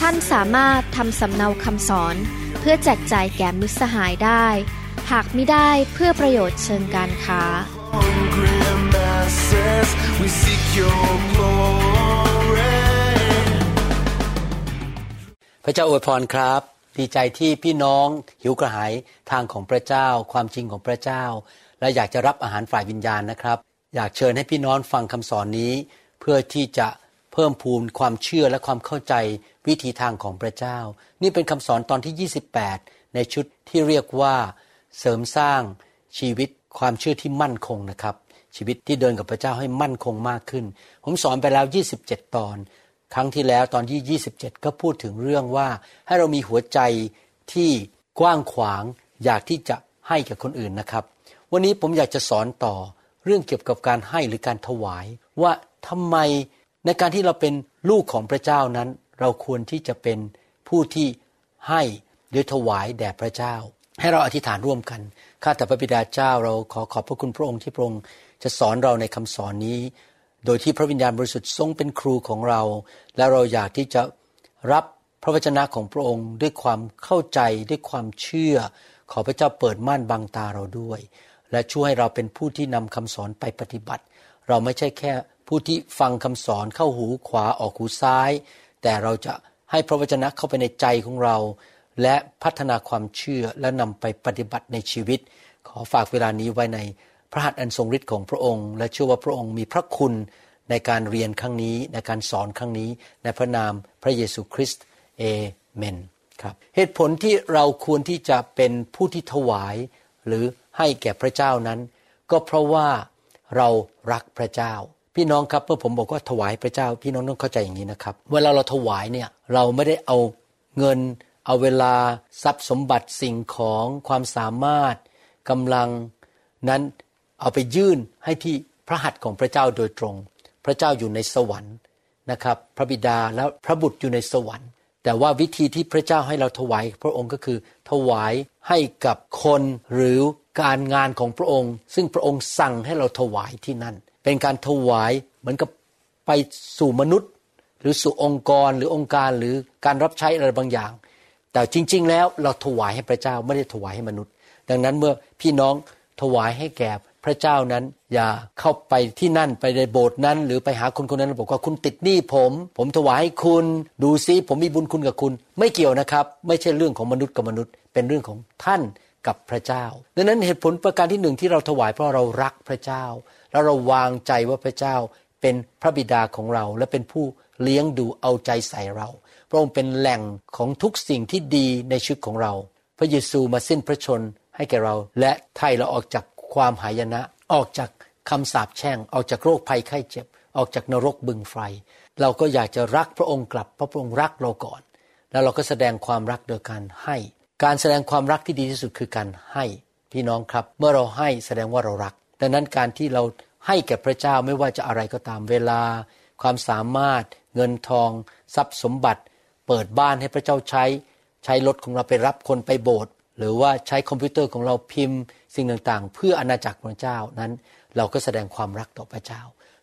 ท่านสามารถทำสำเนาคำสอน เพื่อแจกจ่ายแก่มิตรสหายได้ หากไม่ได้เพื่อประโยชน์เชิงการค้า We seek your glory. พระเจ้าอวยพรครับ ดีใจที่พี่น้องหิวกระหายทางของพระเจ้า ความจริงของพระเจ้า และอยากจะรับอาหารฝ่ายวิญญาณนะครับ อยากเชิญให้พี่น้องฟังคำสอนนี้ เพื่อที่จะ เพิ่มพูนความเชื่อและความเข้าใจวิธีทางของพระเจ้า นี่เป็นคำสอนตอนที่ 28 ในชุดที่เรียกว่า เสริมสร้างชีวิตความเชื่อที่มั่นคงนะครับ ชีวิตที่เดินกับพระเจ้าให้มั่นคงมากขึ้น ผมสอนไปแล้ว 27 ตอน ครั้งที่แล้วตอนที่ 27 ก็พูดถึงเรื่องว่าให้เรามีหัวใจที่กว้างขวางอยากที่จะให้กับคนอื่นนะครับ วันนี้ผมอยากจะสอนต่อเรื่องเกี่ยวกับการให้หรือการถวาย ว่าทำไม ในการที่เราเป็นลูกของพระเจ้านั้น เราควรที่จะเป็นผู้ที่ให้หรือถวายแด่พระเจ้า ให้เราอธิษฐานร่วมกันข้าแต่พระบิดาเจ้าเราขอขอบพระคุณพระองค์ที่พระองค์จะสอนเราในคำสอนนี้ โดยที่พระวิญญาณบริสุทธิ์ทรงเป็นครูของเรา และเราอยากที่จะรับพระวจนะของพระองค์ด้วยความเข้าใจด้วยความเชื่อ ขอพระเจ้าเปิดม่านบังตาเราด้วย และช่วยให้เราเป็นผู้ที่นำคำสอนไปปฏิบัติ เราไม่ใช่แค่ ผู้ที่ฟังคำสอนเข้าหูขวาออกหูซ้าย แต่เราจะให้พระวจนะเข้าไปในใจของเรา และพัฒนาความเชื่อและนำไปปฏิบัติในชีวิต ขอฝากเวลานี้ไว้ในพระหัตถ์อันทรงฤทธิ์ของพระองค์ และเชื่อว่าพระองค์มีพระคุณในการเรียนครั้งนี้ในการสอนครั้งนี้ ในพระนามพระเยซูคริสต์เอเมนครับเหตุผลที่เราควรที่จะเป็นผู้ที่ถวาย หรือให้แก่พระเจ้านั้น ก็เพราะว่าเรารักพระเจ้า พี่น้องครับเมื่อผมบอกว่าถวายพระเจ้าพี่น้องต้องเข้าใจอย่างนี้นะครับ เวลาเราถวายเนี่ยเราไม่ได้เอาเงิน เอาเวลาทรัพย์สมบัติสิ่งของความสามารถกำลังนั้นเอาไปยื่นให้ที่พระหัตถ์ของพระเจ้าโดยตรง พระเจ้าอยู่ในสวรรค์นะครับ พระบิดาและพระบุตรอยู่ในสวรรค์ แต่ว่าวิธีที่พระเจ้าให้เราถวายพระองค์ก็คือ ถวายให้กับคนหรือการงานของพระองค์ ซึ่งพระองค์สั่งให้เราถวายที่นั่น เป็นการถวายเหมือนกับไปสู่มนุษย์ หรือสู่องค์กรหรือองค์การหรือการรับใช้อะไรบางอย่าง แต่จริง ๆ แล้วเราถวายให้พระเจ้าไม่ได้ถวายให้มนุษย์ ดังนั้นเมื่อพี่น้องถวายให้แก่พระเจ้านั้นอย่าเข้าไปที่นั่นไปในโบสถ์นั้น หรือไปหาคนคนนั้นบอกว่าคุณติดหนี้ผม ผมถวายให้คุณ ดูซิผมมีบุญคุณกับคุณ ไม่เกี่ยวนะครับ ไม่ใช่เรื่องของมนุษย์กับมนุษย์ เป็นเรื่องของท่านกับพระเจ้า ดังนั้นเหตุผลประการที่หนึ่งที่เราถวายเพราะเรารักพระเจ้า แล้วเราวางใจว่าพระเจ้าเป็นพระบิดาของเรา และเป็นผู้เลี้ยงดูเอาใจใส่เรา พระองค์เป็นแหล่งของทุกสิ่งที่ดีในชีวิตของเรา พระเยซูมาสิ้นพระชนให้แก่เรา และไถ่เราออกจากความหายนะ ออกจากคำสาปแช่ง ออกจากโรคภัยไข้เจ็บ ออกจากนรกบึงไฟ เราก็อยากจะรักพระองค์กลับเพราะพระองค์รักเราก่อน แล้วเราก็แสดงความรักโดยการให้ การแสดงความรักที่ดีที่สุดคือการให้ พี่น้องครับ เมื่อเราให้แสดงว่าเรารัก ดังนั้นการที่เราให้แก่พระเจ้าไม่ว่าจะอะไรก็ตามเวลา ความสามารถ เงินทอง ทรัพย์สมบัติ เปิดบ้านให้พระเจ้าใช้ ใช้รถของเราไปรับคนไปโบสถ์หรือว่าใช้คอมพิวเตอร์ของเราพิมพ์ สิ่งต่างๆ เพื่ออนาจักรพระเจ้านั้น เราก็แสดงความรักต่อพระเจ้า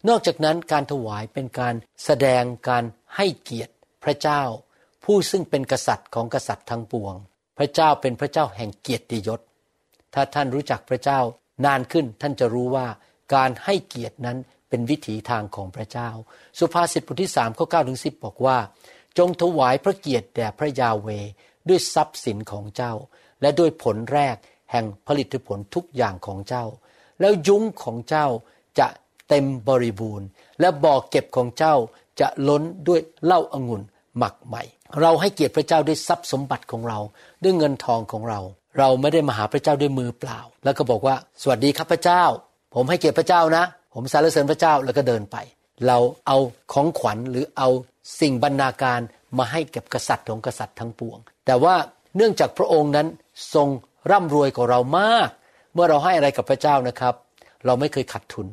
นอกจากนั้นการถวายเป็นการแสดงการให้เกียรติพระเจ้า ผู้ซึ่งเป็นกษัตริย์ของกษัตริย์ทั้งปวง พระเจ้าเป็นพระเจ้าแห่งเกียรติยศถ้าท่านรู้จักพระเจ้า นานขึ้นท่านจะรู้ว่าการให้เกียรตินั้นเป็นวิถีทางของพระเจ้า สุภาษิตบทที่สามข้อเก้าถึงสิบบอกว่า จงถวายพระเกียรติแด่พระยาเวด้วยทรัพย์สินของเจ้า และด้วยผลแรกแห่งผลิตผลทุกอย่างของเจ้า แล้วยุ้งของเจ้าจะเต็มบริบูรณ์ และบ่อเก็บของเจ้าจะล้นด้วยเหล้าอางุ่นหมักใหม่ เราให้เกียรติพระเจ้าด้วยทรัพย์สมบัติของเรา ด้วยเงินทองของเรา เราไม่ได้มาหาพระเจ้าด้วยมือเปล่า แล้วก็บอกว่า สวัสดีครับพระเจ้า ผมให้เกียรติพระเจ้านะ ผมสรรเสริญพระเจ้าแล้วก็เดินไป เราเอาของขวัญหรือเอาสิ่งบรรณาการมาให้กับกษัตริย์ของกษัตริย์ทั้งปวง แต่ว่าเนื่องจากพระองค์นั้นทรงร่ำรวยกว่าเรามาก เมื่อเราให้อะไรกับพระเจ้านะครับ เราไม่เคยขัดทุน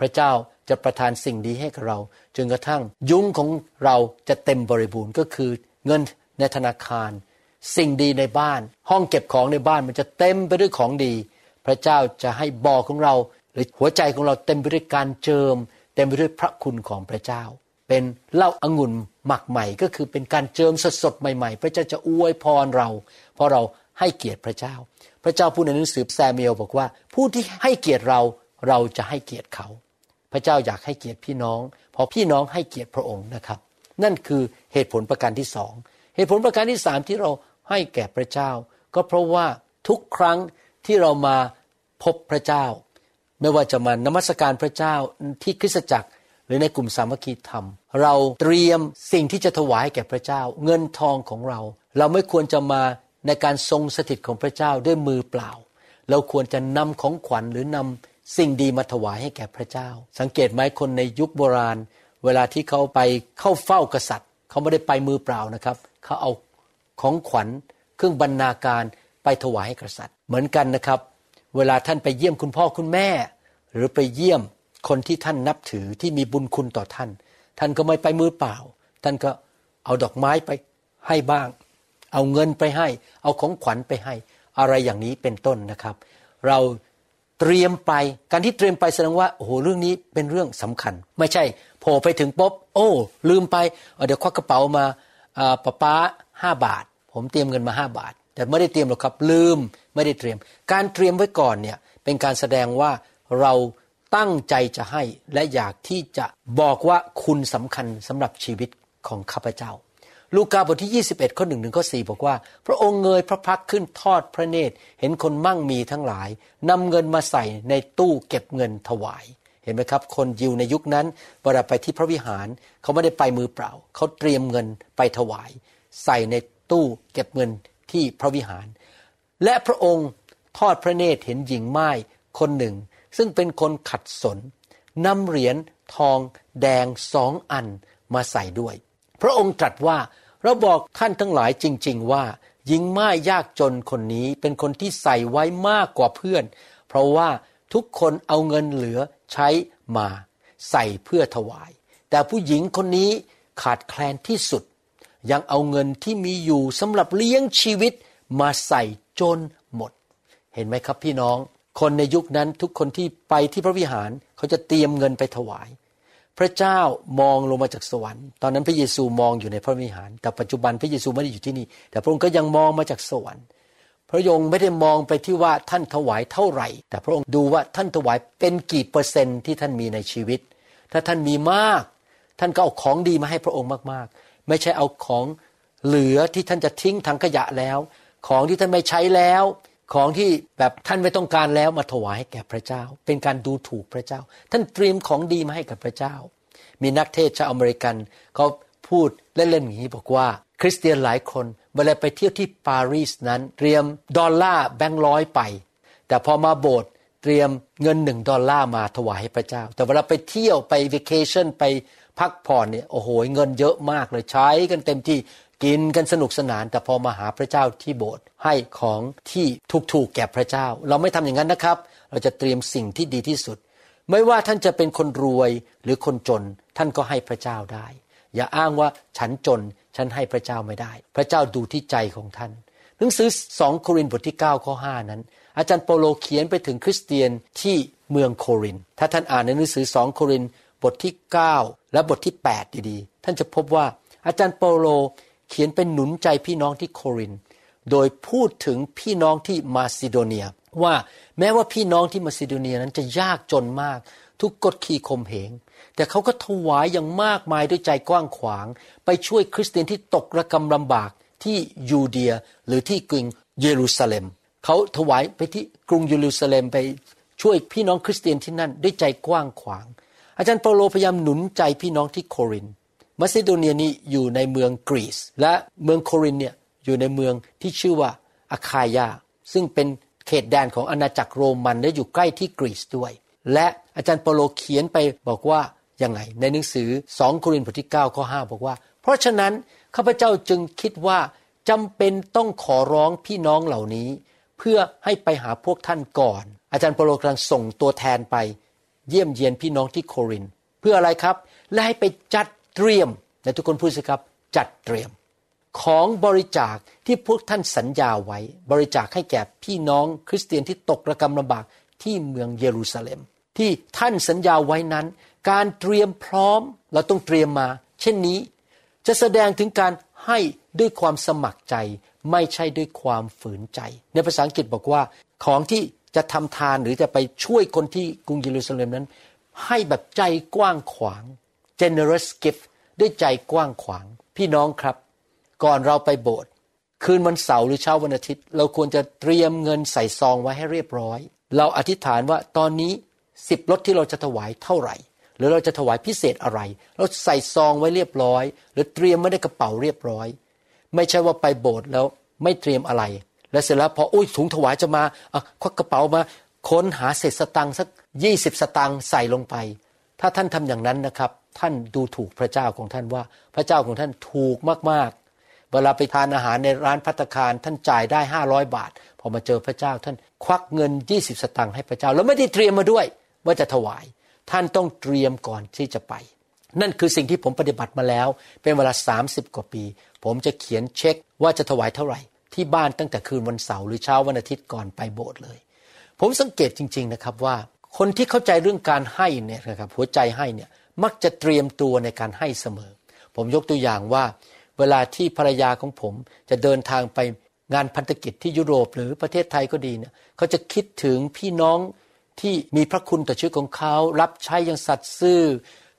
พระเจ้าจะประทานสิ่งดีให้กับเรา จนกระทั่งยุ้งของเราจะเต็มบริบูรณ์ก็คือเงินในธนาคาร สิ่งดีในบ้าน ห้องเก็บของในบ้านมันจะเต็มไปด้วยของดี พระเจ้าจะให้บ่อของเรา หรือหัวใจของเราเต็มไปด้วยการเจิม เต็มไปด้วยพระคุณของพระเจ้า เป็นเหล้าอางุ่นหมักใหม่ก็คือเป็นการเจิมสดๆใหม่ๆ พระเจ้าจะอวยพรเรา เพราะเราให้เกียรติพระเจ้า พระเจ้าพูดในหนังสือแซมเอลบอกว่า ผู้ที่ให้เกียรติเราเราจะให้เกียรติเขา พระเจ้าอยากให้เกียรติพี่น้อง เพราะพี่น้องให้เกียรติพระองค์นะครับ นั่นคือเหตุผลประการที่สองเหตุผลประการที่สามที่เรา ให้แก่พระเจ้า ก็เพราะว่าทุกครั้งที่เรามาพบพระเจ้า ไม่ว่าจะมานมัสการพระเจ้าที่คริสตจักร หรือในกลุ่มสามัคคีธรรม เราเตรียมสิ่งที่จะถวายแก่พระเจ้า เงินทองของเรา เราไม่ควรจะมาในการทรงสถิตของพระเจ้าด้วยมือเปล่า เราควรจะนำของขวัญหรือนำสิ่งดีมาถวายให้แก่พระเจ้า สังเกตไหมคนในยุคโบราณ เวลาที่เขาไปเข้าเฝ้ากษัตริย์ เขาไม่ได้ไปมือเปล่านะครับ เขาเอา ของขวัญ เครื่องบรรณาการไปถวายให้กษัตริย์ เหมือนกันนะครับ เวลาท่านไปเยี่ยมคุณพ่อคุณแม่ หรือไปเยี่ยมคนที่ท่านนับถือที่มีบุญคุณต่อท่าน ท่านก็ไม่ไปมือเปล่า ท่านก็เอาดอกไม้ไปให้บ้าง เอาเงินไปให้ เอาของขวัญไปให้ อะไรอย่างนี้เป็นต้นนะครับ เราเตรียมไปการที่เตรียมไปแสดงว่าโอ้โหเรื่องนี้เป็นเรื่องสำคัญ ไม่ใช่โผล่ไปถึงปุ๊บโอ้ ลืมไปเดี๋ยวควักกระเป๋ามาป้าป้าห้าบาท ผมเตรียมเงินมาห้าบาท แต่ไม่ได้เตรียมหรอกครับลืมไม่ได้เตรียม การเตรียมไว้ก่อนเนี่ยเป็นการแสดงว่าเราตั้งใจจะให้และอยากที่จะบอกว่าคุณสำคัญสำหรับชีวิตของข้าพเจ้า ลูกาบทที่ 21 ข้อหนึ่งถึงข้อสี่บอกว่า พระองค์เงยพระพักขึ้นทอดพระเนตร เห็นคนมั่งมีทั้งหลายนำเงินมาใส่ในตู้เก็บเงินถวาย เห็นไหมครับ คนยิวในยุคนั้นเวลาไปที่พระวิหารเขาไม่ได้ไปมือเปล่า เขาเตรียมเงินไปถวาย ใส่ใน ตู้เก็บเงินที่พระวิหาร และพระองค์ทอดพระเนตรเห็นหญิงไม้คนหนึ่ง ซึ่งเป็นคนขัดสนนำเหรียญทองแดงสองอันมาใส่ด้วย พระองค์ตรัสว่าเราบอกท่านทั้งหลายจริง ๆ ว่าหญิงไม้ยากจนคนนี้เป็นคนที่ใส่ไว้มากกว่าเพื่อน เพราะว่าทุกคนเอาเงินเหลือใช้มา ใส่เพื่อถวาย แต่ผู้หญิงคนนี้ขาดแคลนที่สุด ยังเอาเงินที่มีอยู่สำหรับเลี้ยงชีวิตมาใส่จนหมด เห็นไหมครับพี่น้อง คนในยุคนั้นทุกคนที่ไปที่พระวิหารเขาจะเตรียมเงินไปถวาย พระเจ้ามองลงมาจากสวรรค์ ตอนนั้นพระเยซูมองอยู่ในพระวิหาร แต่ปัจจุบันพระเยซูไม่ได้อยู่ที่นี่ แต่พระองค์ก็ยังมองมาจากสวรรค์พระองค์ไม่ได้มองไปที่ว่าท่านถวายเท่าไหร่ แต่พระองค์ดูว่าท่านถวายเป็นกี่เปอร์เซนต์ที่ท่านมีในชีวิต ถ้าท่านมีมาก ท่านก็เอาของดีมาให้พระองค์มากๆ ไม่ใช่เอาของเหลือที่ท่านจะทิ้งถังขยะแล้ว ของที่ท่านไม่ใช้แล้ว ของที่แบบท่านไม่ต้องการแล้วมาถวายให้แก่พระเจ้า เป็นการดูถูกพระเจ้า ท่านเตรียมของดีมาให้กับพระเจ้า มีนักเทศชาวอเมริกันเขาพูดเล่นๆอย่างนี้บอกว่า คริสเตียนหลายคนเวลาไปเที่ยวที่ปารีสนั้น เตรียมดอลลาร์แบงค์ร้อยไป แต่พอมาโบสถ์เตรียมเงินหนึ่งดอลลาร์มาถวายให้พระเจ้า แต่เวลาไปเที่ยวไปว a เคชั่นไป พักผ่อนเนี่ยโอ้โหเงินเยอะมากเลยใช้กันเต็มที่กินกันสนุกสนาน แต่พอมาหาพระเจ้าที่โบสถ์ให้ของที่ถูกๆแก่พระเจ้า เราไม่ทำอย่างนั้นนะครับ เราจะเตรียมสิ่งที่ดีที่สุด ไม่ว่าท่านจะเป็นคนรวยหรือคนจน ท่านก็ให้พระเจ้าได้ อย่าอ้างว่าฉันจนฉันให้พระเจ้าไม่ได้ พระเจ้าดูที่ใจของท่าน หนังสือสองโครินธ์บทที่9ข้อ5นั้น อาจารย์เปโลเขียนไปถึงคริสเตียนที่เมืองโครินถ้าท่านอ่านในหนังสือสองโครินธ์ บทที่ 9 และบทที่ 8 ดีๆ ท่านจะพบว่าอาจารย์เปโลเขียนเป็นหนุนใจพี่น้องที่โคริน โดยพูดถึงพี่น้องที่มาซิโดเนีย ว่าแม้ว่าพี่น้องที่มาซิโดเนียนั้นจะยากจนมาก ทุกกฎขี่ข่มเหง แต่เขาก็ถวายอย่างมากมายด้วยใจกว้างขวาง ไปช่วยคริสเตียนที่ตกระกำลำบากที่ยูเดียหรือที่กรุงเยรูซาเล็ม เขาถวายไปที่กรุงเยรูซาเล็มไปช่วยพี่น้องคริสเตียนที่นั่นด้วยใจกว้างขวาง อาจารย์เปาโลพยายามหนุนใจพี่น้องที่โครินธ์มาซิโดเนียนี้อยู่ในเมืองกรีซและเมืองโครินธ์เนี่ยอยู่ในเมืองที่ชื่อว่าอาคายา ซึ่งเป็นเขตแดนของอาณาจักรโรมันและอยู่ใกล้ที่กรีซด้วย และอาจารย์เปาโลเขียนไปบอกว่ายังไงในหนังสือ 2 โครินธ์บทที่9ข้อ5บอกว่า เพราะฉะนั้นข้าพเจ้าจึงคิดว่าจำเป็นต้องขอร้องพี่น้องเหล่านี้ เพื่อให้ไปหาพวกท่านก่อน อาจารย์เปโลกำลังส่งตัวแทนไป เยี่ยมเยียนพี่น้องที่โครินเพื่ออะไรครับ และให้ไปจัดเตรียมและทุกคนพูดสิครับ จัดเตรียม ของบริจาคที่พวกท่านสัญญาไว้ บริจาคให้แก่พี่น้องคริสเตียนที่ตกระกำลำบากที่เมืองเยรูซาเล็ม ที่ท่านสัญญาไว้นั้น การเตรียมพร้อมเราต้องเตรียมมา เช่นนี้ จะแสดงถึงการให้ด้วยความสมัครใจ ไม่ใช่ด้วยความฝืนใจ ในภาษาอังกฤษบอกว่า ของที่ จะทำทานหรือจะไปช่วยคนที่กรุงเยรูซาเล็มนั้น ให้แบบใจกว้างขวาง generous gift ด้วยใจกว้างขวาง พี่น้องครับ ก่อนเราไปโบสถ์คืนวันเสาร์หรือเช้าวันอาทิตย์ เราควรจะเตรียมเงินใส่ซองไว้ให้เรียบร้อย เราอธิษฐานว่าตอนนี้สิบรถที่เราจะถวายเท่าไหร่ หรือเราจะถวายพิเศษอะไร เราใส่ซองไว้เรียบร้อย หรือเตรียมไว้ในกระเป๋าเรียบร้อย ไม่ใช่ว่าไปโบสถ์แล้วไม่เตรียมอะไร แล้วเสร็จแล้วพออุ้ยถุงถวายจะมาอะควักกระเป๋ามาค้นหาเศษสตังค์สักยี่สิบสตังค์ใส่ลงไป ถ้าท่านทำอย่างนั้นนะครับ ท่านดูถูกพระเจ้าของท่านว่า พระเจ้าของท่านถูกมากๆ เวลาไปทานอาหารในร้านพัตคารท่านจ่ายได้ห้าร้อยบาท พอมาเจอพระเจ้าท่านควักเงินยี่สิบสตังค์ให้พระเจ้า แล้วไม่ได้เตรียมมาด้วยว่าจะถวาย ท่านต้องเตรียมก่อนที่จะไป นั่นคือสิ่งที่ผมปฏิบัติมาแล้ว เป็นเวลา 30 กว่าปี ผมจะเขียนเช็คว่าจะถวายเท่าไหร่ ที่บ้านตั้งแต่คืนวันเสาร์หรือเช้าวันอาทิตย์ก่อนไปโบสถ์เลย ผมสังเกตจริง ๆนะครับว่า คนที่เข้าใจเรื่องการให้เนี่ยนะครับหัวใจให้เนี่ยมักจะเตรียมตัวในการให้เสมอ ผมยกตัวอย่างว่า เวลาที่ภรรยาของผมจะเดินทางไปงานพันธกิจที่ยุโรปหรือประเทศไทยก็ดีเนี่ยเขาจะคิดถึงพี่น้องที่มีพระคุณต่อชีวิตของเขา รับใช้อย่างสัตย์ซื่อ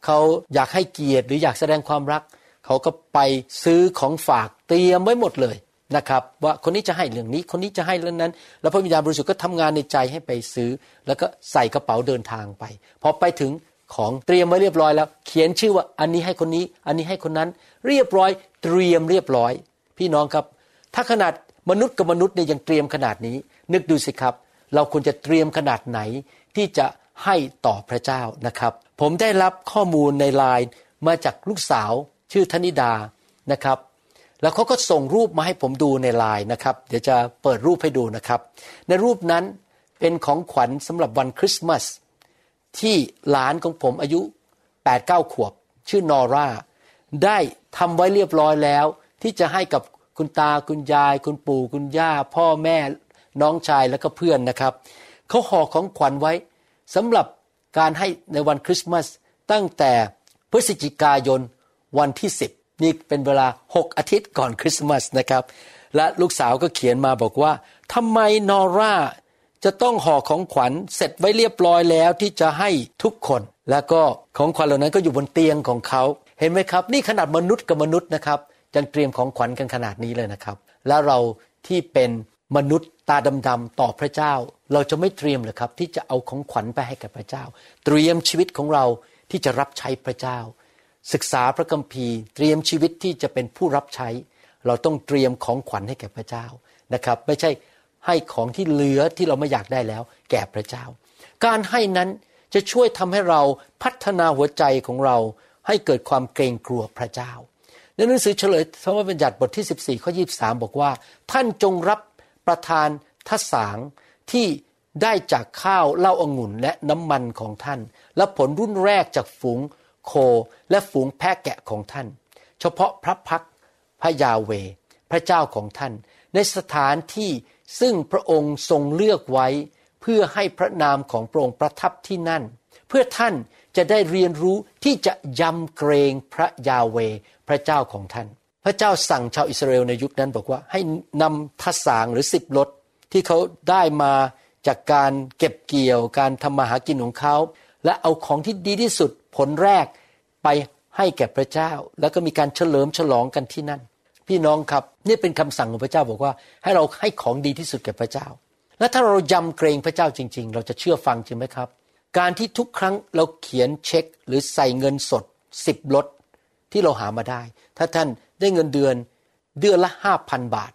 เขาอยากให้เกียรติหรืออยากแสดงความรัก เขาก็ไปซื้อของฝากเตรียมไว้หมดเลย นะครับว่าคนนี้จะให้เรื่องนี้คนนี้จะให้เรื่องนั้น แล้วพระวิญญาณบริสุทธิ์ก็ทำงานในใจให้ไปซื้อ แล้วก็ใส่กระเป๋าเดินทางไปพอไปถึงของเตรียมไว้เรียบร้อยแล้ว เขียนชื่อว่าอันนี้ให้คนนี้ อันนี้ให้คนนั้น เรียบร้อย เตรียมเรียบร้อย พี่น้องครับ ถ้าขนาดมนุษย์กับมนุษย์เนี่ยยังเตรียมขนาดนี้ นึกดูสิครับ เราควรจะเตรียมขนาดไหนที่จะให้ต่อพระเจ้านะครับ ผมได้รับข้อมูลในไลน์มาจากลูกสาวชื่อธนิดานะครับ แล้วเขาก็ส่งรูปมาให้ผมดูในไลน์นะครับ เดี๋ยวจะเปิดรูปให้ดูนะครับ ในรูปนั้นเป็นของขวัญสำหรับวันคริสต์มาสที่หลานของผมอายุ 8-9 ขวบ ชื่อนอร่า ได้ทำไว้เรียบร้อยแล้ว ที่จะให้กับคุณตาคุณยาย คุณปู่คุณย่า พ่อแม่น้องชายแล้วก็เพื่อนนะครับเขาห่อของขวัญไว้สำหรับการให้ในวันคริสต์มาสตั้งแต่พฤศจิกายนวันที่ 10 นี่เป็นเวลา 6 อาทิตย์ก่อนคริสต์มาสนะครับ และลูกสาวก็เขียนมาบอกว่าทำไมนอร่าจะต้องห่อของขวัญเสร็จไว้เรียบร้อยแล้วที่จะให้ทุกคน แล้วก็ของขวัญเหล่านั้นก็อยู่บนเตียงของเขา เห็นไหมครับ นี่ขนาดมนุษย์กับมนุษย์นะครับยังเตรียมของขวัญกันขนาดนี้เลยนะครับ แล้วเราที่เป็นมนุษย์ตาดำๆต่อพระเจ้า เราจะไม่เตรียมเลยครับ ที่จะเอาของขวัญไปให้กับพระเจ้า เตรียมชีวิตของเราที่จะรับใช้พระเจ้า ศึกษาพระคัมภีร์ เตรียมชีวิตที่จะเป็นผู้รับใช้ เราต้องเตรียมของขวัญให้แก่พระเจ้านะครับ ไม่ใช่ให้ของที่เหลือที่เราไม่อยากได้แล้ว แก่พระเจ้า การให้นั้นจะช่วยทำให้เราพัฒนาหัวใจของเราให้เกิดความเกรงกลัวพระเจ้า ในหนังสือเฉลยธรรมบัญญัติบทที่ 14ข้อ23 บอกว่า ท่านจงรับประทานทสางที่ได้จากข้าวเหล้าองุ่นและน้ำมันของท่าน และผลรุ่นแรกจากฝูง โคและฝูงแพะแกะของท่าน เฉพาะพระพักพระยาเว พระเจ้าของท่าน ในสถานที่ซึ่งพระองค์ทรงเลือกไว้ เพื่อให้พระนามของพระองค์ประทับที่นั่น เพื่อท่านจะได้เรียนรู้ที่จะยำเกรงพระยาเว พระเจ้าของท่าน พระเจ้าสั่งชาวอิสราเอลในยุคนั้นบอกว่าให้นำทัสางหรือสิบรถที่เขาได้มาจากการเก็บเกี่ยวการทำมาหากินของเขา และเอาของที่ดีที่สุดผลแรกไปให้แก่พระเจ้า แล้วก็มีการเฉลิมฉลองกันที่นั่น พี่น้องครับนี่เป็นคำสั่งของพระเจ้าบอกว่า ให้เราให้ของดีที่สุดแก่พระเจ้า และถ้าเรายำเกรงพระเจ้าจริง ๆ เราจะเชื่อฟังจริงไหมครับ การที่ทุกครั้งเราเขียนเช็ค หรือใส่เงินสดสิบลดที่เราหามาได้ ถ้าท่านได้เงินเดือนเดือนละห้าพันบาท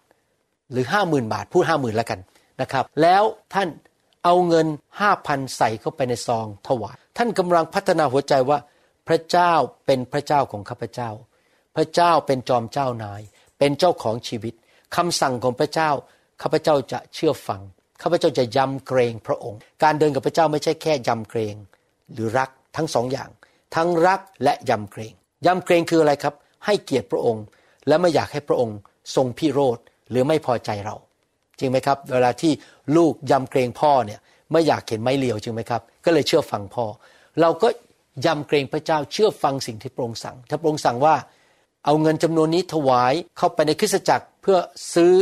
หรือห้าหมื่นบาท พูดห้าหมื่นแล้วกันนะครับ แล้วท่าน เอาเงินห้าพันใส่เข้าไปในซองถวายท่านกำลังพัฒนาหัวใจว่า พระเจ้าเป็นพระเจ้าของข้าพเจ้า พระเจ้าเป็นจอมเจ้านาย เป็นเจ้าของชีวิตคำสั่งของพระเจ้าข้าพเจ้าจะเชื่อฟังข้าพเจ้าจะยำเกรงพระองค์ การเดินกับพระเจ้าไม่ใช่แค่ยำเกรง หรือรักทั้งสองอย่าง ทั้งรักและยำเกรงยำเกรงคืออะไรครับ ให้เกียรติพระองค์ และไม่อยากให้พระองค์ทรงพิโรธหรือไม่พอใจเรา จริงไหมครับ เวลาที่ ลูกยำเกรงพ่อเนี่ยไม่อยากเห็นไม้เรียวจริงไหมครับ ก็เลยเชื่อฟังพ่อ เราก็ยำเกรงพระเจ้าเชื่อฟังสิ่งที่พระองค์สั่ง ถ้าพระองค์สั่งว่าเอาเงินจำนวนนี้ถวายเข้าไปในคริสตจักรเพื่อซื้อ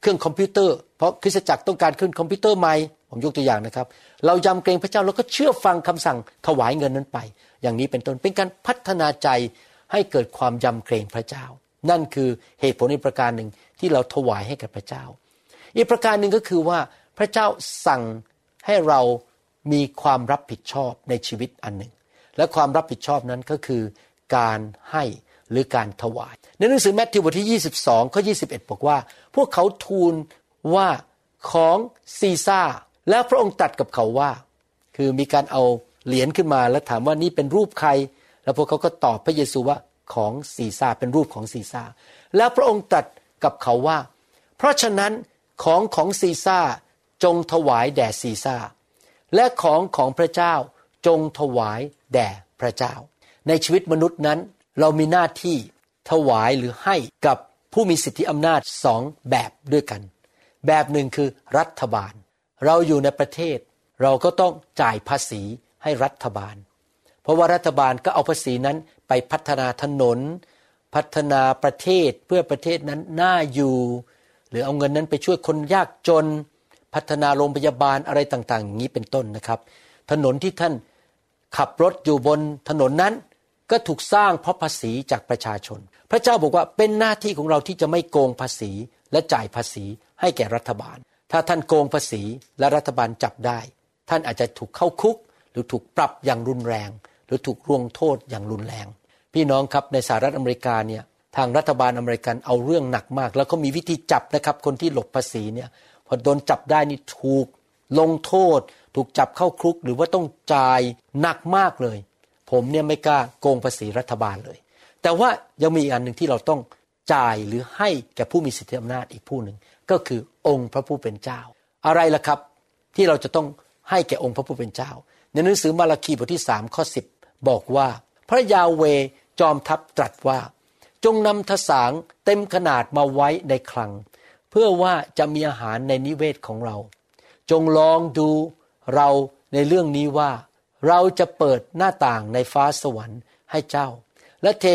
เครื่องคอมพิวเตอร์ เพราะคริสตจักรต้องการเครื่องคอมพิวเตอร์ใหม่ผมยกตัวอย่างนะครับ เรายำเกรงพระเจ้าเราก็เชื่อฟังคำสั่งถวายเงินนั้นไป อย่างนี้เป็นต้นเป็นการพัฒนาใจให้เกิดความยำเกรงพระเจ้า นั่นคือเหตุผลอีกประการหนึ่งที่เราถวายให้กับพระเจ้า อีกประการหนึ่งก็คือว่า พระเจ้าสั่งให้เรามีความรับผิดชอบในชีวิตอันหนึ่ง และความรับผิดชอบนั้นก็คือการให้หรือการถวาย ในหนังสือแมทธิวบทที่ 22 ข้อ 21 บอกว่า พวกเขาทูลว่าของซีซ่าแล้วพระองค์ตรัสกับเขาว่า คือมีการเอาเหรียญขึ้นมาแล้วถามว่านี่เป็นรูปใคร แล้วพวกเขาก็ตอบพระเยซูว่าของซีซ่าเป็นรูปของซีซ่าแล้วพระองค์ตรัสกับเขาว่า เพราะฉะนั้นของของซีซ่า จงถวายแด่ซีซ่า และของของพระเจ้าจงถวายแด่พระเจ้า ในชีวิตมนุษย์นั้น เรามีหน้าที่ถวายหรือให้กับผู้มีสิทธิอำนาจสองแบบด้วยกัน แบบหนึ่งคือรัฐบาล เราอยู่ในประเทศ เราก็ต้องจ่ายภาษีให้รัฐบาล เพราะว่ารัฐบาลก็เอาภาษีนั้นไปพัฒนาถนน พัฒนาประเทศเพื่อประเทศนั้นน่าอยู่ หรือเอาเงินนั้นไปช่วยคนยากจน พัฒนาโรงพยาบาลอะไรต่างๆอย่างนี้เป็นต้นนะครับ ถนนที่ท่านขับรถอยู่บนถนนนั้นก็ถูกสร้างเพราะภาษีจากประชาชน พระเจ้าบอกว่าเป็นหน้าที่ของเราที่จะไม่โกงภาษีและจ่ายภาษีให้แก่รัฐบาล ถ้าท่านโกงภาษีและรัฐบาลจับได้ ท่านอาจจะถูกเข้าคุก หรือถูกปรับอย่างรุนแรง หรือถูกลงโทษอย่างรุนแรง พี่น้องครับในสหรัฐอเมริกาเนี่ยทางรัฐบาลอเมริกันเอาเรื่องหนักมาก แล้วก็มีวิธีจับนะครับคนที่หลบภาษีเนี่ย อโดนจับได้นี่ถูกลงโทษ ถูกจับเข้าคุกหรือว่าต้องจ่ายหนักมากเลย ผมเนี่ยไม่กล้าโกงภาษีรัฐบาลเลย แต่ว่ายังมีอีกอันหนึ่งที่เราต้องจ่ายหรือให้แก่ผู้มีสิทธิอำนาจอีกผู้หนึ่ง ก็คือองค์พระผู้เป็นเจ้า อะไรล่ะครับที่เราจะต้องให้แก่องค์พระผู้เป็นเจ้า ในหนังสือมาราคีบทที่สามข้อสิบบอกว่า พระยาเวจอมทัพตรัสว่า จงนำทสางเต็มขนาดมาไว้ในคลัง เพื่อว่าจะมีอาหารในนิเวศของเรา จงลองดูเราในเรื่องนี้ว่า เราจะเปิดหน้าต่างในฟ้าสวรรค์ให้เจ้า และเท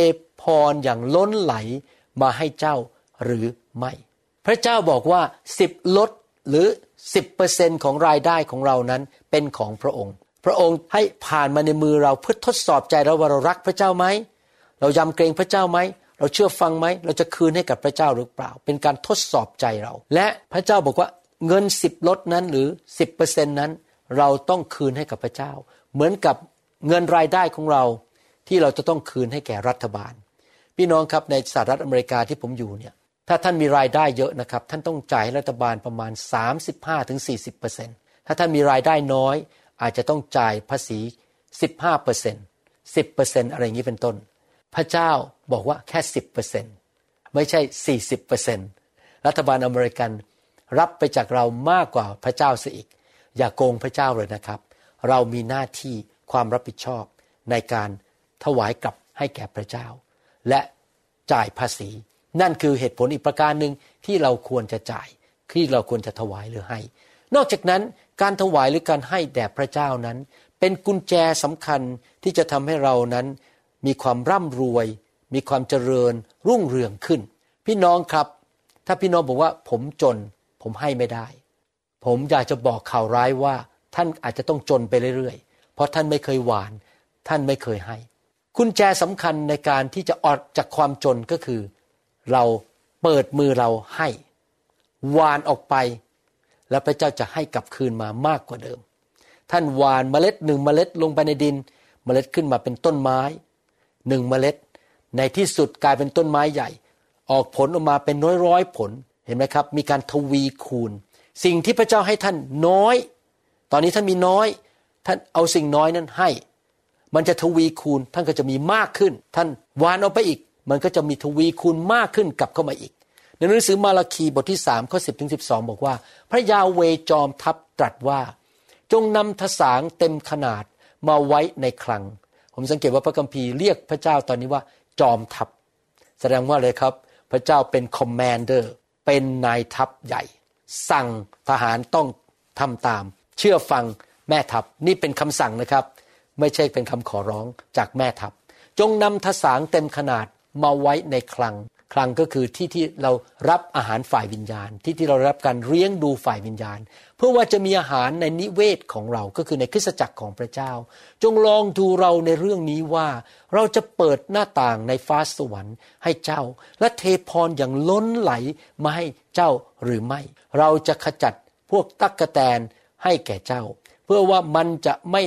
พรอย่างล้นไหลมาให้เจ้าหรือไม่ พระเจ้าบอกว่าสิบลดหรือสิบเปอร์เซนของรายได้ของเรานั้นเป็นของพระองค์ พระองค์ให้ผ่านมาในมือเราเพื่อทดสอบใจเราว่าเรารักพระเจ้าไหม เรายำเกรงพระเจ้าไหม เราเชื่อฟังไหมเราจะคืนให้กับพระเจ้าหรือเปล่า เป็นการทดสอบใจเรา และพระเจ้าบอกว่าเงินสิบลดนั้นหรือสิบเปอร์เซ็นนั้น เราต้องคืนให้กับพระเจ้า เหมือนกับเงินรายได้ของเราที่เราจะต้องคืนให้แก่รัฐบาล พี่น้องครับในสหรัฐอเมริกาที่ผมอยู่เนี่ยถ้าท่านมีรายได้เยอะนะครับ ท่านต้องจ่ายให้รัฐบาลประมาณ 35-40%ถ้าท่านมีรายได้น้อย อาจจะต้องจ่ายภาษี 15% 10%อะไรอย่างนี้เป็นต้น พระเจ้าบอกว่าแค่10%ไม่ใช่40%รัฐบาลอเมริกันรับไปจากเรามากกว่าพระเจ้าเสียอีก อย่าโกงพระเจ้าเลยนะครับ เรามีหน้าที่ความรับผิดชอบในการถวายกลับให้แก่พระเจ้า และจ่ายภาษี นั่นคือเหตุผลอีกประการหนึ่งที่เราควรจะจ่ายที่เราควรจะถวายหรือให้ นอกจากนั้นการถวายหรือการให้แด่พระเจ้านั้น เป็นกุญแจสำคัญที่จะทำให้เรานั้น มีความร่ำรวย มีความเจริญรุ่งเรืองขึ้น พี่น้องครับ ถ้าพี่น้องบอกว่าผมจน ผมให้ไม่ได้ ผมอยากจะบอกข่าวร้ายว่า ท่านอาจจะต้องจนไปเรื่อยๆ เพราะท่านไม่เคยหวาน ท่านไม่เคยให้กุญแจสำคัญในการที่จะออกจากความจนก็คือ เราเปิดมือเราให้หวานออกไป แล้วพระเจ้าจะให้กลับคืนมามากกว่าเดิม ท่านหวานเมล็ดหนึ่งเมล็ดลงไปในดิน เมล็ดขึ้นมาเป็นต้นไม้ หนึ่งเมล็ด ในที่สุดกลายเป็นต้นไม้ใหญ่ ออกผลออกมาเป็นร้อยร้อยผลเห็นไหมครับ มีการทวีคูณ สิ่งที่พระเจ้าให้ท่านน้อย ตอนนี้ท่านมีน้อย ท่านเอาสิ่งน้อยนั้นให้ มันจะทวีคูณท่านก็จะมีมากขึ้น ท่านวานเอาไปอีก มันก็จะมีทวีคูณมากขึ้นกลับเข้ามาอีกในหนังสือมาราคีบทที่3ข้อ10ถึง12บอกว่า พระยาเวจอมทัพตรัสว่า จงนำทสางเต็มขนาดมาไว้ในคลัง ผมสังเกตว่าพระคัมภีร์เรียกพระเจ้าตอนนี้ว่า จอมทัพ แสดงว่าเลยครับ พระเจ้าเป็นคอมมานเดอร์เป็นนายทัพใหญ่ สั่งทหารต้องทำตาม เชื่อฟังแม่ทัพนี่เป็นคำสั่งนะครับ ไม่ใช่เป็นคำขอร้องจากแม่ทัพ จงนำทสางเต็มขนาดมาไว้ในคลัง คลังก็คือที่ที่เรารับอาหารฝ่ายวิญญาณ ที่ที่เรารับการเลี้ยงดูฝ่ายวิญญาณ เพื่อว่าจะมีอาหารในนิเวศของเราก็คือในคริสตจักรของพระเจ้า จงลองดูเราในเรื่องนี้ว่า เราจะเปิดหน้าต่างในฟ้าสวรรค์ให้เจ้า และเทพรอย่างล้นไหลมาให้เจ้าหรือไม่ เราจะขจัดพวกตักกะแตนให้แก่เจ้า เพื่อว่ามันจะไม่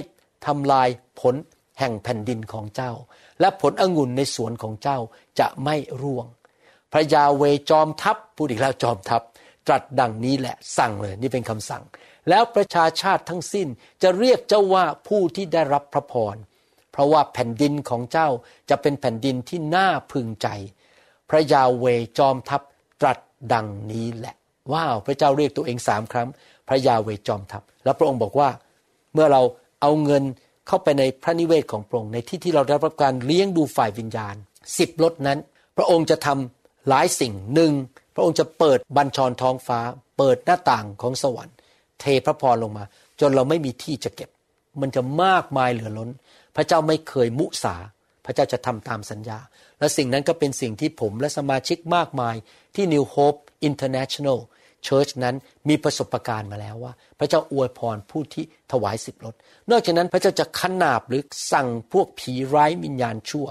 ทำลายผลแห่งแผ่นดินของเจ้า และผลองุ่นในสวนของเจ้าจะไม่ร่วง พระยาเวจอมทัพพูดอีกแล้วจอมทัพ ตรัสดังนี้แหละสั่งเลยนี่เป็นคำสั่ง แล้วประชาชาติทั้งสิ้นจะเรียกเจ้าว่าผู้ที่ได้รับพระพร เพราะว่าแผ่นดินของเจ้าจะเป็นแผ่นดินที่น่าพึงใจ พระยาเวจอมทัพตรัสดังนี้แหละ ว้าวพระเจ้าเรียกตัวเองสามครั้ง พระยาเวจอมทัพ แล้วพระองค์บอกว่า เมื่อเราเอาเงินเข้าไปในพระนิเวศของพระองค์ในที่ที่เราได้รับการเลี้ยงดูฝ่ายวิญญาณสิบรถนั้น พระองค์จะทำ หลายสิ่งหนึ่งพระองค์จะเปิดบัญชรท้องฟ้า เปิดหน้าต่างของสวรรค์ เทพระพรลงมา จนเราไม่มีที่จะเก็บ มันจะมากมายเหลือล้น พระเจ้าไม่เคยมุสา พระเจ้าจะทำตามสัญญา และสิ่งนั้นก็เป็นสิ่งที่ผมและสมาชิกมากมายที่ New Hope International Church นั้นมีประสบการณ์มาแล้วว่า พระเจ้าอวยพรผู้ที่ถวายสิบรถนอกจากนั้นพระเจ้าจะขนาบหรือสั่งพวกผีร้ายวิญญาณชั่ว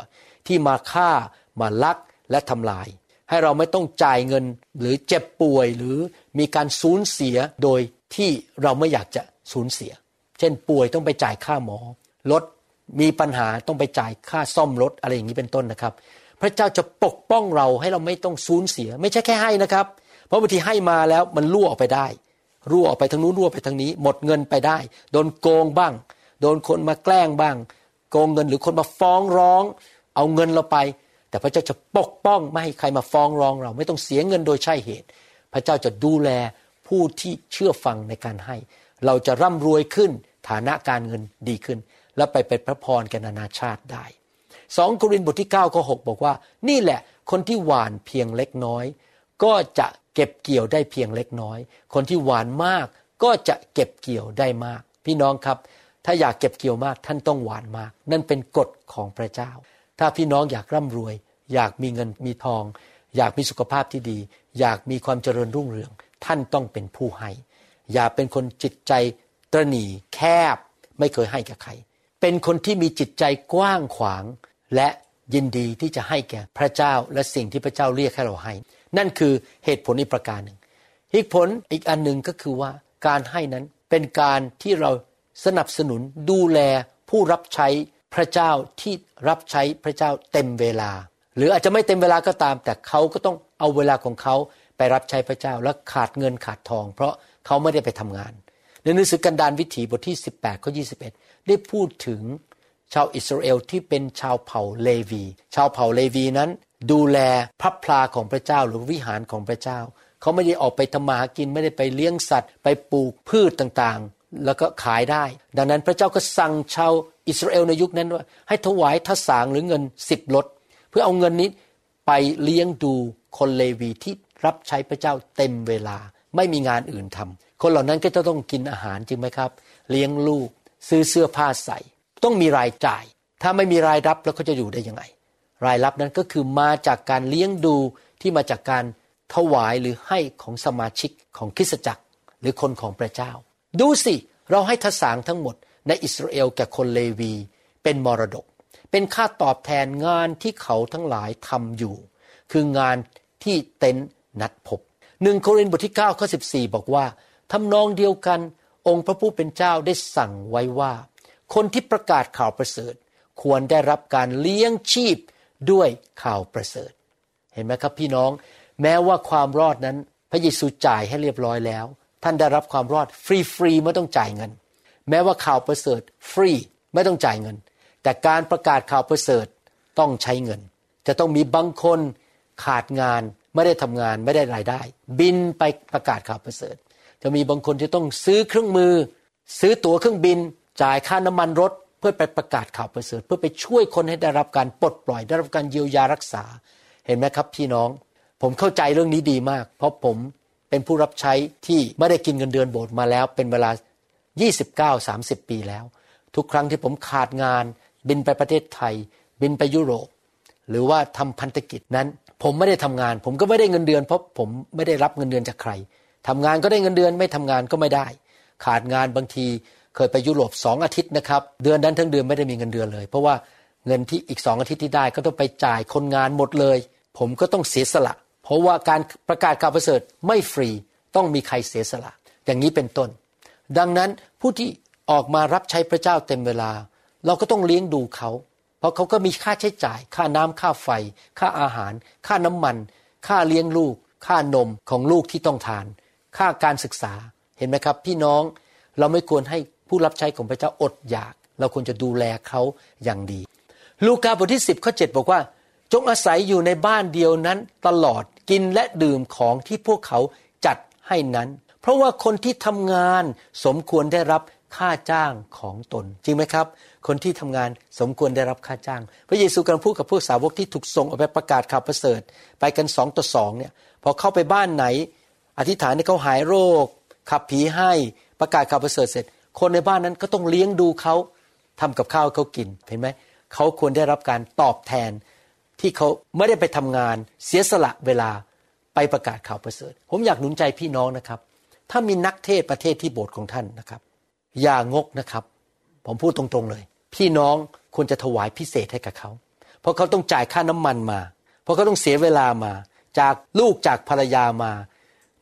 ที่มาฆ่ามาลักและทำลาย ให้เราไม่ต้องจ่ายเงินหรือเจ็บป่วยหรือมีการสูญเสียโดยที่เราไม่อยากจะสูญเสีย เช่นป่วยต้องไปจ่ายค่าหมอรถมีปัญหาต้องไปจ่ายค่าซ่อมรถอะไรอย่างนี้เป็นต้นนะครับ พระเจ้าจะปกป้องเราให้เราไม่ต้องสูญเสีย ไม่ใช่แค่ให้นะครับ เพราะบางทีให้มาแล้วมันรั่วออกไปได้ รั่วออกไปทางนู้นรั่วไปทางนี้ หมดเงินไปได้ โดนโกงบ้าง โดนคนมาแกล้งบ้าง โกงเงินหรือคนมาฟ้องร้อง เอาเงินเราไป แต่พระเจ้าจะปกป้องไม่ให้ใครมาฟ้องร้องเรา ไม่ต้องเสียเงินโดยใช่เหตุ พระเจ้าจะดูแลผู้ที่เชื่อฟังในการให้ เราจะร่ำรวยขึ้นฐานะการเงินดีขึ้น และไปเป็นพระพรแก่นานาชาติได้สองโครินธ์บทที่9ข้อ6บอกว่า นี่แหละคนที่หวานเพียงเล็กน้อย ก็จะเก็บเกี่ยวได้เพียงเล็กน้อย คนที่หวานมากก็จะเก็บเกี่ยวได้มาก พี่น้องครับ ถ้าอยากเก็บเกี่ยวมากท่านต้องหวานมาก นั่นเป็นกฎของพระเจ้า ถ้าพี่น้องอยากร่ำรวย อยากมีเงินมีทอง อยากมีสุขภาพที่ดี อยากมีความเจริญรุ่งเรือง ท่านต้องเป็นผู้ให้ อย่าเป็นคนจิตใจตรณีแคบ ไม่เคยให้กับใคร เป็นคนที่มีจิตใจกว้างขวาง และยินดีที่จะให้แก่พระเจ้าและสิ่งที่พระเจ้าเรียกให้เราให้ นั่นคือเหตุผลอีกประการหนึ่งเหตุผลอีกอันหนึ่งก็คือว่าการให้นั้นเป็นการที่เราสนับสนุนดูแลผู้รับใช้ พระเจ้าที่รับใช้พระเจ้าเต็มเวลา หรืออาจจะไม่เต็มเวลาก็ตาม แต่เขาก็ต้องเอาเวลาของเขาไปรับใช้พระเจ้าและขาดเงินขาดทอง เพราะเขาไม่ได้ไปทำงาน ในหนังสือกันดารวิถีบทที่ 18ข้อ21 ได้พูดถึงชาวอิสราเอลที่เป็นชาวเผ่าเลวี ชาวเผ่าเลวีนั้น ดูแลพระพลาของพระเจ้าหรือวิหารของพระเจ้า เขาไม่ได้ออกไปทำมาหากินไม่ได้ไปเลี้ยงสัตว์ ไปปลูกพืชต่างๆ แล้วก็ขายได้ ดังนั้นพระเจ้าก็สั่งชาวอิสราเอลในยุคนั้นว่า ให้ถวายทศางหรือเงินสิบลด เพื่อเอาเงินนี้ไปเลี้ยงดูคนเลวีที่รับใช้พระเจ้าเต็มเวลาไม่มีงานอื่นทำคนเหล่านั้นก็จะต้องกินอาหารจริงไหมครับ เลี้ยงลูก ซื้อเสื้อผ้าใส่ ต้องมีรายจ่าย ถ้าไม่มีรายรับแล้วเขาจะอยู่ได้ยังไง รายรับนั้นก็คือมาจากการเลี้ยงดูที่มาจากการถวายหรือให้ของสมาชิกของคริสตจักร หรือคนของพระเจ้า ดูสิ เราให้ทศางทั้งหมดในอิสราเอลแก่คนเลวี เป็นมรดก เป็นค่าตอบแทนงานที่เขาทั้งหลายทำอยู่ คืองานที่เต็นท์นัดพบหนึ่งโครินธ์บทที่9ข้อ14 บอกว่าทำนองเดียวกัน องค์พระผู้เป็นเจ้าได้สั่งไว้ว่า คนที่ประกาศข่าวประเสริฐ ควรได้รับการเลี้ยงชีพด้วยข่าวประเสริฐ เห็นไหมครับพี่น้อง แม้ว่าความรอดนั้นพระเยซูจ่ายให้เรียบร้อยแล้ว ท่านได้รับความรอดฟรีฟรีไม่ต้องจ่ายเงิน แม้ว่าข่าวประเสริฐฟรีไม่ต้องจ่ายเงิน แต่การประกาศข่าวประเสริฐต้องใช้เงิน จะต้องมีบางคนขาดงานไม่ได้ทำงานไม่ได้รายได้ บินไปประกาศข่าวประเสริฐ จะมีบางคนที่ต้องซื้อเครื่องมือ ซื้อตั๋วเครื่องบิน จ่ายค่าน้ำมันรถเพื่อไปประกาศข่าวประเสริฐ เพื่อไปช่วยคนให้ได้รับการปลดปล่อยได้รับการเยียวยารักษา เห็นไหมครับพี่น้อง ผมเข้าใจเรื่องนี้ดีมาก เพราะผม เป็นผู้รับใช้ที่ไม่ได้กินเงินเดือนโบสถ์มาแล้ว เป็นเวลา 29-30 ปีแล้ว ทุกครั้งที่ผมขาดงาน บินไปประเทศไทย บินไปยุโรป หรือว่าทำพันธกิจนั้น ผมไม่ได้ทำงาน ผมก็ไม่ได้เงินเดือนเพราะผมไม่ได้รับเงินเดือนจากใครทำงานก็ได้เงินเดือนไม่ทำงานก็ไม่ได้ ขาดงานบางทีเคยไปยุโรปสองอาทิตย์นะครับ เดือนนั้นทั้งเดือนไม่ได้มีเงินเดือนเลย เพราะว่าเงินที่อีกสองอาทิตย์ที่ได้ก็ต้องไปจ่ายคนงานหมดเลย ผมก็ต้องเสียสละ เพราะว่าการประกาศข่าวประเสริฐไม่ฟรีต้องมีใครเสียสละ อย่างนี้เป็นต้น ดังนั้นผู้ที่ออกมารับใช้พระเจ้าเต็มเวลา เราก็ต้องเลี้ยงดูเขา เพราะเขาก็มีค่าใช้จ่าย ค่าน้ำค่าไฟ ค่าอาหาร ค่าน้ำมัน ค่าเลี้ยงลูก ค่านมของลูกที่ต้องทาน ค่าการศึกษาเห็นไหมครับ พี่น้องเราไม่ควรให้ผู้รับใช้ของพระเจ้าอดอยาก เราควรจะดูแลเขาอย่างดี ลูกาบทที่ 10ข้อ7บอกว่า จงอาศัยอยู่ในบ้านเดียวนั้นตลอด กินและดื่มของที่พวกเขาจัดให้นั้น เพราะว่าคนที่ทำงานสมควรได้รับค่าจ้างของตน จริงไหมครับ คนที่ทำงานสมควรได้รับค่าจ้าง พระเยซูกำลังพูดกับพวกสาวกที่ถูกส่งออกไปประกาศข่าวประเสริฐ ไปกันสองต่อสองเนี่ยพอเข้าไปบ้านไหน อธิษฐานให้เขาหายโรค ขับผีให้ประกาศข่าวประเสริฐเสร็จ คนในบ้านนั้นก็ต้องเลี้ยงดูเขาทำกับข้าวเขากินเห็นไหมเขาควรได้รับการตอบแทน ที่เขาไม่ได้ไปทำงานเสียสละเวลาไปประกาศข่าวประเสริฐ ผมอยากหนุนใจพี่น้องนะครับ ถ้ามีนักเทศประเทศที่โบสถ์ของท่านนะครับ อย่างกนะครับ ผมพูดตรงๆเลย พี่น้องควรจะถวายพิเศษให้กับเขา เพราะเขาต้องจ่ายค่าน้ำมันมา เพราะเขาต้องเสียเวลามา จากลูกจากภรรยามา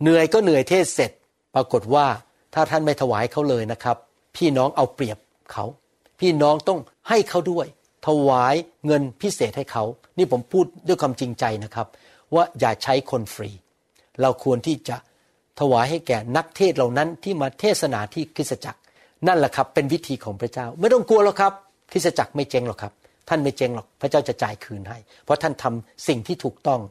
เหนื่อยก็เหนื่อยเทศเสร็จ ปรากฏว่าถ้าท่านไม่ถวายเขาเลยนะครับ พี่น้องเอาเปรียบเขา พี่น้องต้องให้เขาด้วย ถวายเงินพิเศษให้เขา นี่ผมพูดด้วยความจริงใจนะครับ ว่าอย่าใช้คนฟรี เราควรที่จะถวายให้แก่นักเทศเหล่านั้นที่มาเทศนาที่คริสตจักร นั่นแหละครับ เป็นวิธีของพระเจ้า ไม่ต้องกลัวหรอกครับคริสตจักรไม่เจ๊งหรอกครับ ท่านไม่เจ๊งหรอกพระเจ้าจะจ่ายคืนให้ เพราะท่านทำสิ่งที่ถูกต้อง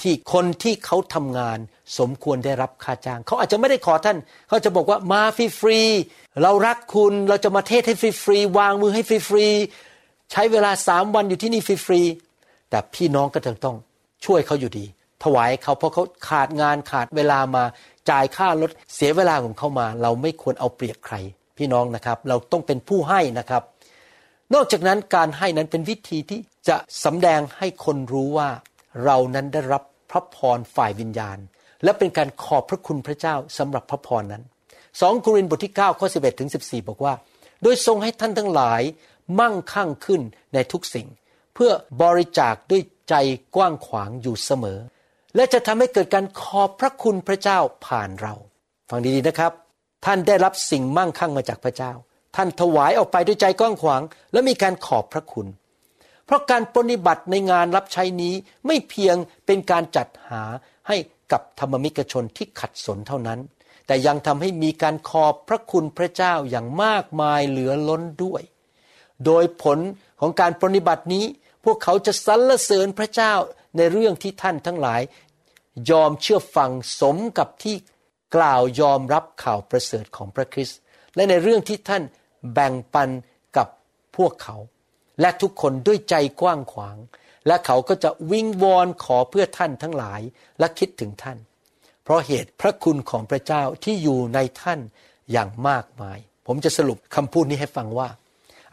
ที่คนที่เขาทำงานสมควรได้รับค่าจ้าง เขาอาจจะไม่ได้ขอท่าน เขาจะบอกว่ามาฟรีๆเรารักคุณเราจะมาเทศให้ฟรีๆวางมือให้ฟรีๆ ใช้เวลาสามวันอยู่ที่นี่ฟรีๆแต่พี่น้องก็ต้องช่วยเขาอยู่ดี ถวายเขาเพราะเขาขาดงานขาดเวลามาจ่ายค่ารถเสียเวลาของเขามา เราไม่ควรเอาเปรียบใคร พี่น้องนะครับ เราต้องเป็นผู้ให้นะครับ นอกจากนั้นการให้นั้นเป็นวิธีที่จะสำแดงให้คนรู้ว่า เรานั้นได้รับพระพรฝ่ายวิญญาณ และเป็นการขอบพระคุณพระเจ้าสำหรับพระพรนั้นสองโครินธ์บทที่9ข้อ11ถึง14 บอกว่า โดยทรงให้ท่านทั้งหลาย มั่งคั่งขึ้นในทุกสิ่ง เพื่อบริจาคด้วยใจกว้างขวางอยู่เสมอ และจะทำให้เกิดการขอบพระคุณพระเจ้าผ่านเรา ฟังดีๆนะครับ ท่านได้รับสิ่งมั่งคั่งมาจากพระเจ้า ท่านถวายออกไปด้วยใจกว้างขวาง และมีการขอบพระคุณ เพราะการปฏิบัติในงานรับใช้นี้ไม่เพียงเป็นการจัดหาให้กับธรรมมิกชนที่ขัดสนเท่านั้น แต่ยังทำให้มีการขอบพระคุณพระเจ้าอย่างมากมายเหลือล้นด้วย โดยผลของการปฏิบัตินี้ พวกเขาจะสรรเสริญพระเจ้าในเรื่องที่ท่านทั้งหลาย ยอมเชื่อฟังสมกับที่กล่าวยอมรับข่าวประเสริฐของพระคริสต์และในเรื่องที่ท่านแบ่งปันกับพวกเขา และทุกคนด้วยใจกว้างขวาง และเขาก็จะวิงวอนขอเพื่อท่านทั้งหลายและคิดถึงท่าน เพราะเหตุพระคุณของพระเจ้าที่อยู่ในท่านอย่างมากมาย ผมจะสรุปคำพูดนี้ให้ฟังว่า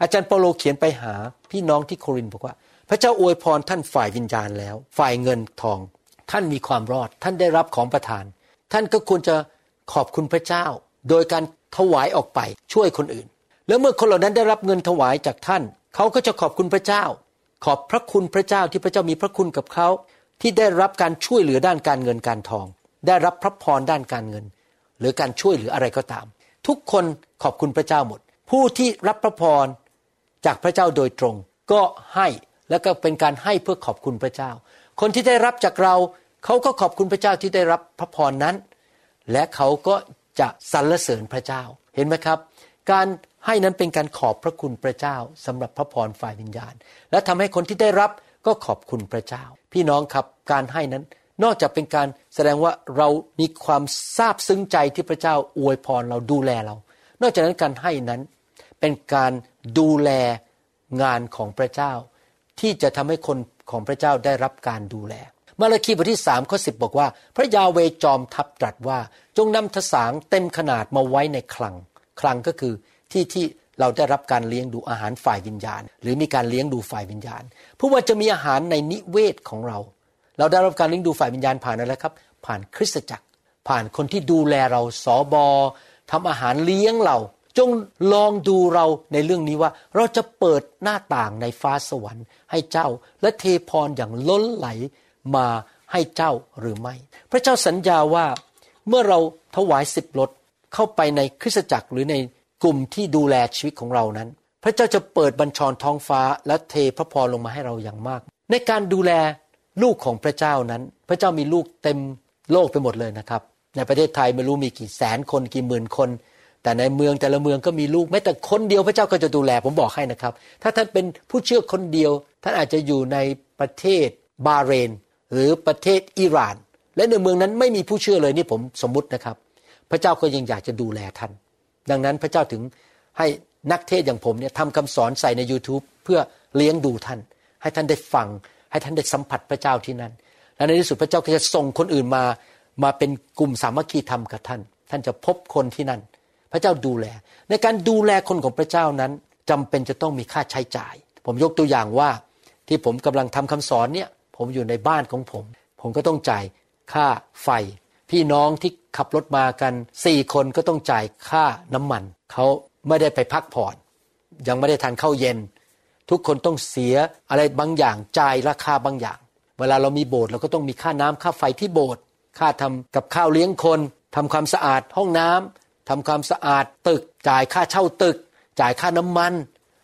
อาจารย์เปาโลเขียนไปหาพี่น้องที่โครินบอกว่า พระเจ้าอวยพรท่านฝ่ายวิญญาณแล้ว ฝ่ายเงินทอง ท่านมีความรอด ท่านได้รับของประทาน ท่านก็ควรจะขอบคุณพระเจ้า โดยการถวายออกไปช่วยคนอื่น แล้วเมื่อคนเหล่านั้นได้รับเงินถวายจากท่าน เขาก็จะขอบคุณพระเจ้า ขอบพระคุณพระเจ้าที่พระเจ้ามีพระคุณกับเขา ที่ได้รับการช่วยเหลือด้านการเงินการทอง ได้รับพระพรด้านการเงิน หรือการช่วยเหลืออะไรก็ตาม ทุกคนขอบคุณพระเจ้าหมด ผู้ที่รับพระพร จากพระเจ้าโดยตรง ก็ให้แล้วก็เป็นการให้เพื่อขอบคุณพระเจ้า คนที่ได้รับจากเราเขาก็ขอบคุณพระเจ้าที่ได้รับพระพรนั้น และเขาก็จะสรรเสริญพระเจ้าเห็นไหมครับ การให้นั้นเป็นการขอบพระคุณพระเจ้าสำหรับพระพรฝ่ายวิญญาณ และทำให้คนที่ได้รับก็ขอบคุณพระเจ้า พี่น้องครับการให้นั้นนอกจากเป็นการแสดงว่าเรามีความซาบซึ้งใจที่พระเจ้าอวยพรเราดูแลเรา นอกจากนั้นการให้นั้นเป็นการ ดูแลงานของพระเจ้า ที่จะทำให้คนของพระเจ้าได้รับการดูแล มาระคีบทที่สามข้อสิบอกว่า พระยาเวจอมทัพตรัสว่า จงนำทสางเต็มขนาดมาไว้ในคลัง คลังก็คือที่ที่เราได้รับการเลี้ยงดูอาหารฝ่ายวิญญาณ หรือมีการเลี้ยงดูฝ่ายวิญญาณเพราะว่าจะมีอาหารในนิเวศของเรา เราได้รับการเลี้ยงดูฝ่ายวิญญาณผ่านอะไรครับ ผ่านคริสตจักร ผ่านคนที่ดูแลเราสอบอทำอาหารเลี้ยงเรา จงลองดูเราในเรื่องนี้ว่า เราจะเปิดหน้าต่างในฟ้าสวรรค์ให้เจ้า และเทพรอย่างล้นไหลมาให้เจ้าหรือไม่ พระเจ้าสัญญาว่าเมื่อเราถวายสิบรถเข้าไปในคริสตจักรหรือในกลุ่มที่ดูแลชีวิตของเรานั้น พระเจ้าจะเปิดบัญชรท้องฟ้าและเทพระพรลงมาให้เราอย่างมาก ในการดูแลลูกของพระเจ้านั้น พระเจ้ามีลูกเต็มโลกไปหมดเลยนะครับ ในประเทศไทยไม่รู้มีกี่แสนคนกี่หมื่นคน แต่ในเมืองแต่ละเมืองก็มีลูกแม้แต่คนเดียวพระเจ้าก็จะดูแลผมบอกให้นะครับ ถ้าท่านเป็นผู้เชื่อคนเดียว ท่านอาจจะอยู่ในประเทศบาเรน หรือประเทศอิหร่าน และในเมืองนั้นไม่มีผู้เชื่อเลยนี่ผมสมมุตินะครับ พระเจ้าก็ยังอยากจะดูแลท่าน ดังนั้นพระเจ้าถึงให้นักเทศอย่างผมเนี่ยทำคำสอนใส่ใน YouTube เพื่อเลี้ยงดูท่าน ให้ท่านได้ฟัง ให้ท่านได้สัมผัสพระเจ้าที่นั่นและในที่สุดพระเจ้าก็จะส่งคนอื่นมามาเป็นกลุ่มสามัคคีธรรมกับท่าน ท่านจะพบคนที่นั่น พระเจ้าดูแล ในการดูแลคนของพระเจ้านั้นจำเป็นจะต้องมีค่าใช้จ่าย ผมยกตัวอย่างว่าที่ผมกำลังทำคำสอนเนี่ย ผมอยู่ในบ้านของผม ผมก็ต้องจ่ายค่าไฟ พี่น้องที่ขับรถมากันสี่คนก็ต้องจ่ายค่าน้ำมันเขาไม่ได้ไปพักผ่อน ยังไม่ได้ทานข้าวเย็น ทุกคนต้องเสียอะไรบางอย่างจ่ายราคาบางอย่าง เวลาเรามีโบสถ์เราก็ต้องมีค่าน้ำค่าไฟที่โบสถ์ค่าทำกับข้าวเลี้ยงคนทำความสะอาดห้องน้ำ ทำความสะอาดตึก จ่ายค่าเช่าตึก จ่ายค่าน้ำมัน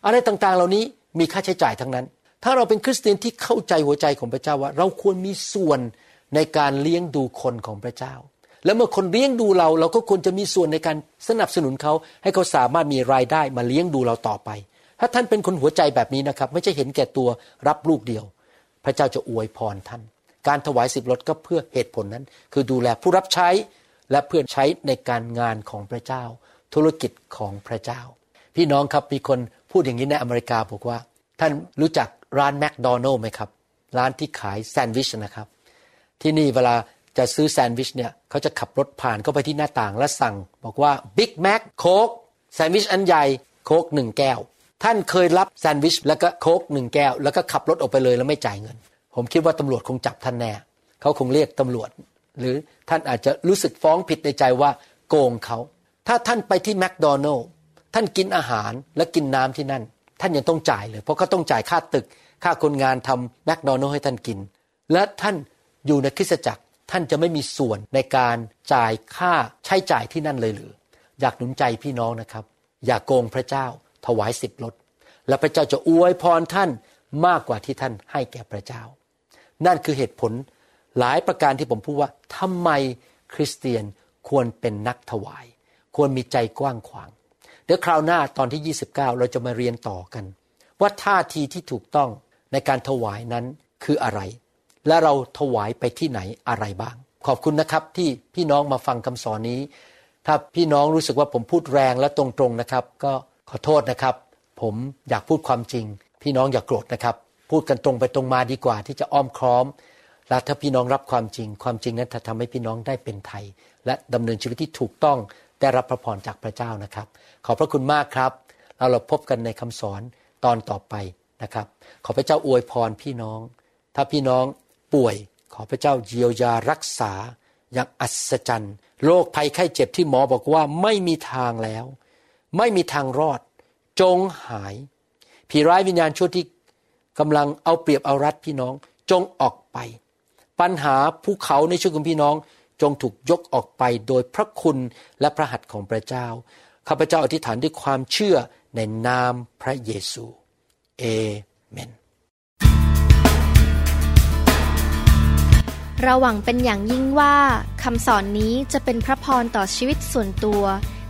อะไรต่างๆ เหล่านี้มีค่าใช้จ่ายทั้งนั้น ถ้าเราเป็นคริสเตียนที่เข้าใจหัวใจของพระเจ้าว่า เราควรมีส่วนในการเลี้ยงดูคนของพระเจ้า แล้วเมื่อคนเลี้ยงดูเรา เราก็ควรจะมีส่วนในการสนับสนุนเขา ให้เขาสามารถมีรายได้มาเลี้ยงดูเราต่อไป ถ้าท่านเป็นคนหัวใจแบบนี้นะครับ ไม่ใช่เห็นแก่ตัวรับลูกเดียว พระเจ้าจะอวยพรท่าน การถวายสิบรถก็เพื่อเหตุผลนั้น คือดูแลผู้รับใช้ และเพื่อใช้ในการงานของพระเจ้า ธุรกิจของพระเจ้า พี่น้องครับมีคนพูดอย่างนี้ในอเมริกาบอกว่า ท่านรู้จักร้านแมคโดนัลล์ไหมครับ ร้านที่ขายแซนด์วิชนะครับ ที่นี่เวลาจะซื้อแซนด์วิชเนี่ยเขาจะขับรถผ่านเข้าไปที่หน้าต่างและสั่ง บอกว่าบิ๊กแม็กโค้กแซนด์วิชอันใหญ่โค้กหนึ่งแก้ว ท่านเคยรับแซนด์วิชแล้วก็โค้กหนึ่งแก้ว แล้วก็ขับรถออกไปเลยแล้วไม่จ่ายเงิน ผมคิดว่าตำรวจคงจับท่านแน่เขาคงเรียกตำรวจ หรือท่านอาจจะรู้สึกฟ้องผิดในใจว่าโกงเขา ถ้าท่านไปที่แมคโดนัลล์ท่านกินอาหารและกินน้ำที่นั่น ท่านยังต้องจ่ายเลย เพราะเขาต้องจ่ายค่าตึก ค่าคนงานทำแมคโดนัลล์ให้ท่านกิน และท่านอยู่ในคริสตจักรท่านจะไม่มีส่วนในการจ่ายค่าใช้จ่ายที่นั่นเลยหรือ อยากหนุนใจพี่น้องนะครับ อย่ากโกงพระเจ้าถวายสิบลด และพระเจ้าจะอวยพรท่านมากกว่าที่ท่านให้แก่พระเจ้า นั่นคือเหตุผล หลายประการที่ผมพูดว่าทำไมคริสเตียนควรเป็นนักถวาย ควรมีใจกว้างขวาง เดี๋ยวคราวหน้าตอนที่ 29 เราจะมาเรียนต่อกัน ว่าท่าทีที่ถูกต้องในการถวายนั้นคืออะไร และเราถวายไปที่ไหนอะไรบ้าง ขอบคุณนะครับที่พี่น้องมาฟังคำสอนนี้ ถ้าพี่น้องรู้สึกว่าผมพูดแรงและตรงๆนะครับ ก็ขอโทษนะครับ ผมอยากพูดความจริง พี่น้องอย่ากโกรธนะครับ พูดกันตรงไปตรงมาดีกว่าที่จะอ้อมค้อม และถ้าพี่น้องรับความจริง ความจริงนั้นจะทำให้พี่น้องได้เป็นไทย และดำเนินชีวิตที่ถูกต้องได้รับพระพรจากพระเจ้านะครับ ขอบพระคุณมากครับเราเราพบกันในคำสอนตอนต่อไปนะครับ ขอพระเจ้าอวยพรพี่น้อง ถ้าพี่น้องป่วย ขอพระเจ้าเยียวยารักษา อย่างอัศจรรย์โรคภัยไข้เจ็บที่หมอบอกว่าไม่มีทางแล้ว ไม่มีทางรอด จงหาย ผีร้ายวิญญาณชั่วที่กำลังเอาเปรียบเอารัดพี่น้อง จงออกไป ปัญหาภูเขาในชีวิตของพี่น้องจงถูกยกออกไปโดยพระคุณและพระหัตถ์ของพระเจ้า ข้าพเจ้าอธิษฐานด้วยความเชื่อในนามพระเยซู เอเมน เราหวังเป็นอย่างยิ่งว่าคำสอนนี้จะเป็นพระพรต่อชีวิตส่วนตัว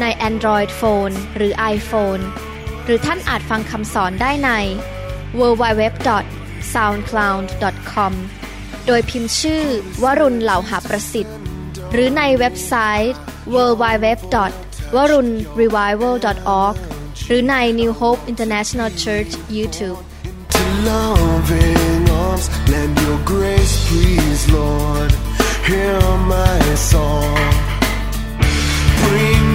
ใน Android Phone หรือ iPhone หรือท่านอาจฟังคำสอนได้ใน www.soundcloud.com โดยพิมพ์ชื่อ วรุณเหล่าหาประสิทธิ์ หรือในเว็บไซต์ www.warunrevival.org หรือใน New Hope International Church YouTube to loving arms. Lend your grace, please, Lord. Hear my song. Bring